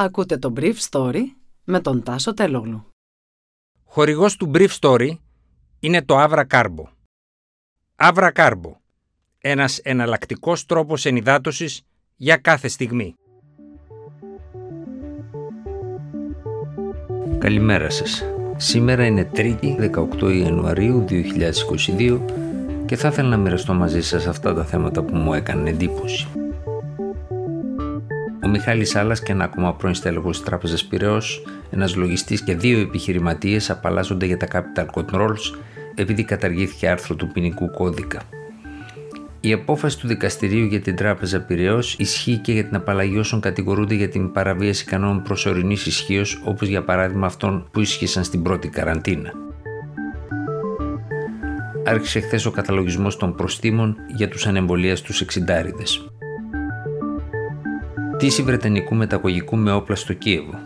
Ακούτε το Brief Story με τον Τάσο Τελόγλου. Χορηγός του Brief Story είναι το Avra Carbo. Avra Carbo. Ένας εναλλακτικός τρόπος ενυδάτωσης για κάθε στιγμή. Καλημέρα σας. Σήμερα είναι 3η 18 Ιανουαρίου 2022 και θα ήθελα να μοιραστώ μαζί σας αυτά τα θέματα που μου έκαναν εντύπωση. Ο Μιχάλης Σάλλα και ένα ακόμα πρώην στέλεχος της Τράπεζας Πυραιός, ένας λογιστής και δύο επιχειρηματίες απαλλάσσονται για τα capital controls επειδή καταργήθηκε άρθρο του ποινικού κώδικα. Η απόφαση του δικαστηρίου για την Τράπεζα Πυραιός ισχύει και για την απαλλαγή όσων κατηγορούνται για την παραβίαση κανόνων προσωρινής ισχύως, όπως για παράδειγμα αυτών που ίσχυσαν στην πρώτη καραντίνα. Άρχισε χθες ο καταλογισμός των προστήμων για τους ανεμβολία τους 60 Πτήση Βρετανικού μεταγωγικού με όπλα στο Κίεβο.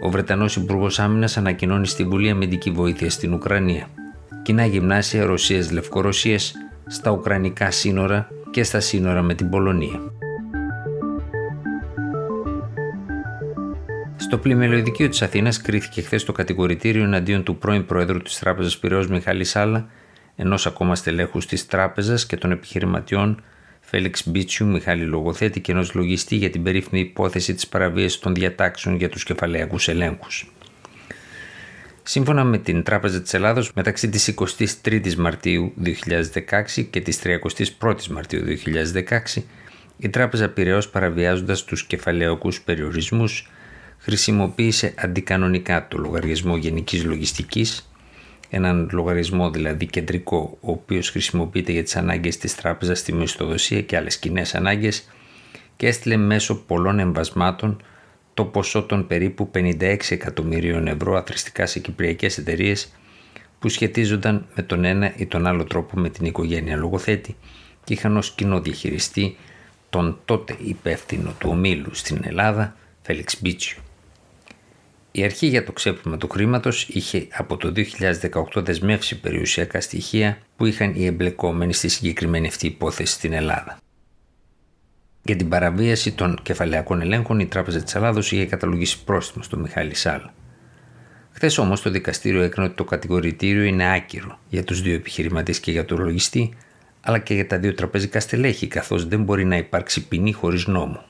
Ο Βρετανός Υπουργός Άμυνας ανακοινώνει στη Βουλή αμυντική βοήθεια στην Ουκρανία. Κοινά γυμνάσια Ρωσία-Λευκορωσία στα Ουκρανικά σύνορα και στα σύνορα με την Πολωνία. Στο πλημελιωδικείο της Αθήνας κρίθηκε χθες το κατηγορητήριο εναντίον του πρώην Προέδρου της Τράπεζας Πυραιός Μιχάλης Σάλα, ενός ακόμα στελέχου της Τράπεζας και των επιχειρηματιών Φέληξ Μπίτσιου, Μιχάλη Λογοθέτη και ενός λογιστή για την περίφημη υπόθεση της παραβίασης των διατάξεων για τους κεφαλαιακούς ελέγχους. Σύμφωνα με την Τράπεζα της Ελλάδος, μεταξύ της 23ης Μαρτίου 2016 και της 31ης Μαρτίου 2016, η Τράπεζα Πυραιός παραβιάζοντας τους κεφαλαιακούς περιορισμούς χρησιμοποίησε αντικανονικά το λογαριασμό γενικής λογιστικής έναν λογαριασμό δηλαδή κεντρικό, ο οποίος χρησιμοποιείται για τις ανάγκες της τράπεζας στη μισθοδοσία και άλλες κοινέ ανάγκες και έστειλε μέσω πολλών εμβασμάτων το ποσό των περίπου 56 εκατομμυρίων ευρώ αθρηστικά σε κυπριακές εταιρείες που σχετίζονταν με τον ένα ή τον άλλο τρόπο με την οικογένεια λογοθέτη και είχαν ως κοινό διαχειριστή τον τότε υπεύθυνο του ομίλου στην Ελλάδα, Φέλιξ Μπίτσιου. Η αρχή για το ξέπλυμα του χρήματος είχε από το 2018 δεσμεύσει περιουσιακά στοιχεία που είχαν οι εμπλεκόμενοι στη συγκεκριμένη αυτή υπόθεση στην Ελλάδα. Για την παραβίαση των κεφαλαιακών ελέγχων, η Τράπεζα της Ελλάδος είχε καταλογίσει πρόστιμο στο Μιχάλη Σάλα. Χθες όμως το δικαστήριο έκανε ότι το κατηγορητήριο είναι άκυρο για τους δύο επιχειρηματίες και για τον λογιστή, αλλά και για τα δύο τραπεζικά στελέχη, καθώς δεν μπορεί να υπάρξει ποινή χωρίς νόμο.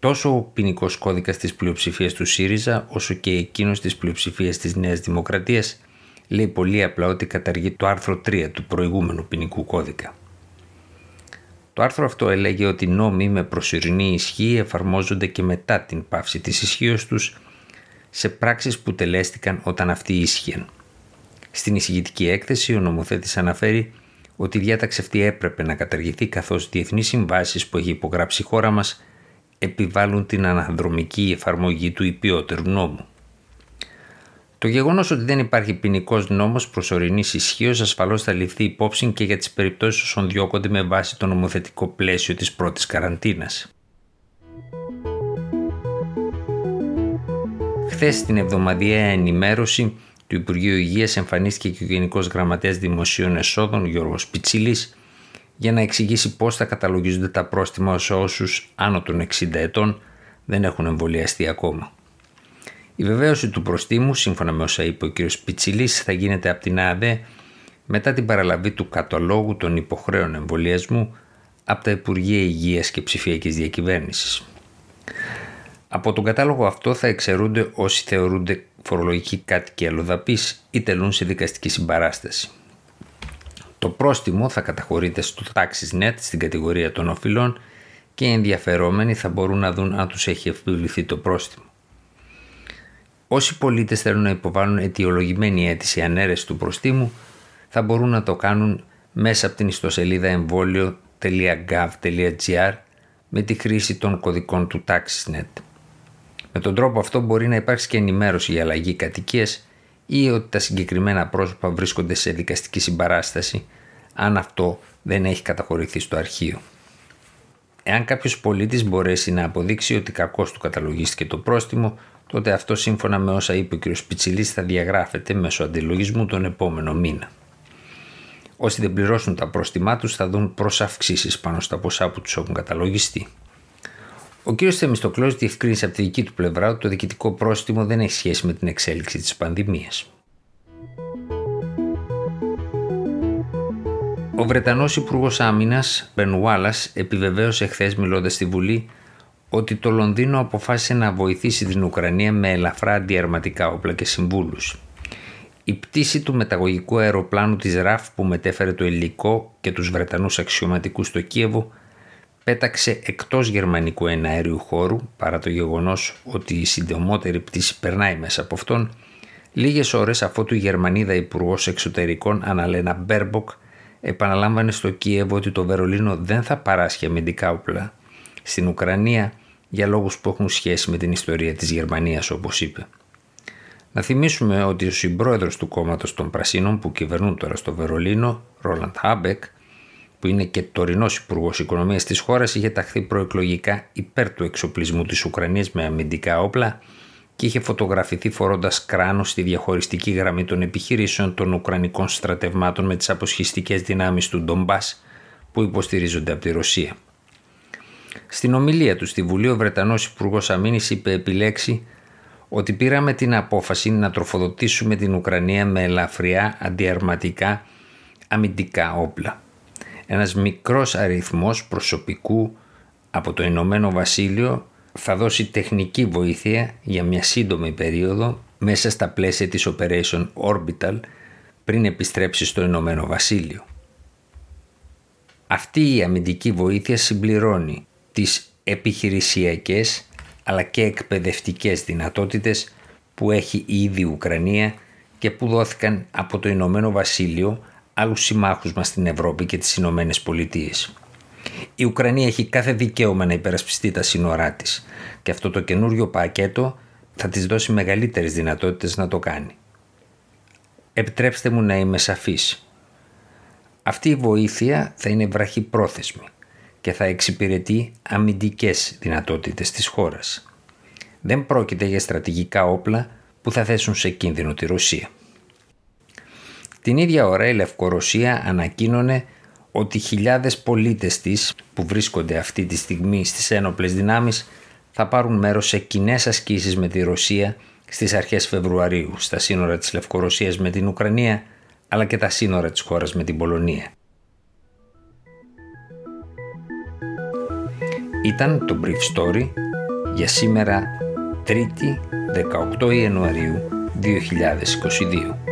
Τόσο ο ποινικός κώδικας της πλειοψηφίας του ΣΥΡΙΖΑ, όσο και εκείνος της πλειοψηφίας της Νέας Δημοκρατίας, λέει πολύ απλά ότι καταργεί το άρθρο 3 του προηγούμενου ποινικού κώδικα. Το άρθρο αυτό έλεγε ότι νόμοι με προσωρινή ισχύ εφαρμόζονται και μετά την πάυση της ισχύως τους σε πράξεις που τελέστηκαν όταν αυτοί ίσχυαν. Στην εισηγητική έκθεση ο νομοθέτης αναφέρει ότι η διάταξη αυτή έπρεπε να καταργηθεί καθώς διεθνείς συμβάσεις που έχει υπογράψει η χώρα μας επιβάλλουν την αναδρομική εφαρμογή του υπιότερου νόμου. Το γεγονός ότι δεν υπάρχει ποινικός νόμος προσωρινής ισχύως ασφαλώς θα ληφθεί υπόψη και για τις περιπτώσεις όσων διώκονται με βάση το νομοθετικό πλαίσιο της πρώτης καραντίνας. Χθες στην εβδομαδιαία ενημέρωση του Υπουργείου Υγείας εμφανίστηκε και ο Γενικός Γραμματέας Δημοσίων Εσόδων Γιώργος Πιτσίλης για να εξηγήσει πώς θα καταλογίζονται τα πρόστιμα σε όσους άνω των 60 ετών δεν έχουν εμβολιαστεί ακόμα. Η βεβαίωση του προστίμου, σύμφωνα με όσα είπε ο κ. Πιτσιλής, θα γίνεται από την ΑΔΕ μετά την παραλαβή του καταλόγου των υποχρέων εμβολιασμού από τα Υπουργεία Υγείας και Ψηφιακής Διακυβέρνησης. Από τον κατάλογο αυτό θα εξαιρούνται όσοι θεωρούνται φορολογικοί κάτοικοι αλλοδαπής ή τελούν σε δικαστική συμπαράσταση. Το πρόστιμο θα καταχωρείται στο Taxis.net στην κατηγορία των οφειλών και οι ενδιαφερόμενοι θα μπορούν να δουν αν τους έχει επιβληθεί το πρόστιμο. Όσοι πολίτες θέλουν να υποβάλουν αιτιολογημένη αίτηση ανέρεση του προστίμου θα μπορούν να το κάνουν μέσα από την ιστοσελίδα εμβόλιο.gov.gr με τη χρήση των κωδικών του TaxisNet. Με τον τρόπο αυτό μπορεί να υπάρξει και ενημέρωση για αλλαγή κατοικίας ή ότι τα συγκεκριμένα πρόσωπα βρίσκονται σε δικαστική συμπαράσταση αν αυτό δεν έχει καταχωρηθεί στο αρχείο. Εάν κάποιος πολίτης μπορέσει να αποδείξει ότι κακώς του καταλογίστηκε το πρόστιμο, τότε αυτό σύμφωνα με όσα είπε ο κ. Πιτσιλής θα διαγράφεται μέσω αντιλογισμού τον επόμενο μήνα. Όσοι δεν πληρώσουν τα πρόστιμά τους θα δουν προσαυξήσεις πάνω στα ποσά που τους έχουν καταλογιστεί. Ο κ. Θεμιστοκλός διευκρίνησε από τη δική του πλευρά ότι το διοικητικό πρόστιμο δεν έχει σχέση με την εξέλιξη της πανδημίας. Ο Βρετανός Υπουργός Άμυνας, Μπεν Ουάλλα, επιβεβαίωσε χθες μιλώντας στη Βουλή ότι το Λονδίνο αποφάσισε να βοηθήσει την Ουκρανία με ελαφρά αντιαρματικά όπλα και συμβούλους. Η πτήση του μεταγωγικού αεροπλάνου της RAF που μετέφερε το υλικό και τους Βρετανούς αξιωματικούς στο Κίεβο πέταξε εκτός γερμανικού εναέριου χώρου παρά το γεγονός ότι η συντομότερη πτήση περνάει μέσα από αυτόν λίγες ώρες αφού η Γερμανίδα Υπουργός Εξωτερικών Αναλένα Μπέρμποκ επαναλάμβανε στο Κίεβο ότι το Βερολίνο δεν θα παράσχει αμυντικά όπλα στην Ουκρανία για λόγους που έχουν σχέση με την ιστορία της Γερμανίας όπως είπε. Να θυμίσουμε ότι ο συμπρόεδρος του κόμματος των Πρασίνων που κυβερνούν τώρα στο Βερολίνο, Ρόλαντ Χάμπεκ, που είναι και τωρινός υπουργός οικονομίας της χώρας, είχε ταχθεί προεκλογικά υπέρ του εξοπλισμού της Ουκρανίας με αμυντικά όπλα και είχε φωτογραφηθεί φορώντας κράνος στη διαχωριστική γραμμή των επιχειρήσεων των Ουκρανικών στρατευμάτων με τις αποσχιστικές δυνάμεις του Ντομπάς που υποστηρίζονται από τη Ρωσία. Στην ομιλία του στη Βουλή, ο Βρετανός Υπουργός Αμήνης είπε επιλέξει ότι πήραμε την απόφαση να τροφοδοτήσουμε την Ουκρανία με ελαφριά αντιαρματικά αμυντικά όπλα. Ένας μικρός αριθμός προσωπικού από το Ηνωμένο Βασίλειο θα δώσει τεχνική βοήθεια για μια σύντομη περίοδο μέσα στα πλαίσια της Operation Orbital πριν επιστρέψει στο Ηνωμένο Βασίλειο. Αυτή η αμυντική βοήθεια συμπληρώνει τις επιχειρησιακές αλλά και εκπαιδευτικές δυνατότητες που έχει ήδη η Ουκρανία και που δόθηκαν από το Ηνωμένο Βασίλειο άλλους συμμάχους μας στην Ευρώπη και τις Ηνωμένες Πολιτείες. Η Ουκρανία έχει κάθε δικαίωμα να υπερασπιστεί τα σύνορά της και αυτό το καινούριο πακέτο θα της δώσει μεγαλύτερες δυνατότητες να το κάνει. Επιτρέψτε μου να είμαι σαφής. Αυτή η βοήθεια θα είναι βραχυπρόθεσμη και θα εξυπηρετεί αμυντικές δυνατότητες της χώρας. Δεν πρόκειται για στρατηγικά όπλα που θα θέσουν σε κίνδυνο τη Ρωσία. Την ίδια ώρα η Λευκορωσία ανακοίνωνε ότι χιλιάδες πολίτες της που βρίσκονται αυτή τη στιγμή στις ένοπλες δυνάμεις θα πάρουν μέρος σε κοινές ασκήσεις με τη Ρωσία στις αρχές Φεβρουαρίου στα σύνορα της Λευκορωσίας με την Ουκρανία αλλά και τα σύνορα της χώρας με την Πολωνία. Ήταν το Brief Story για σήμερα 3η 18 Ιανουαρίου 2022.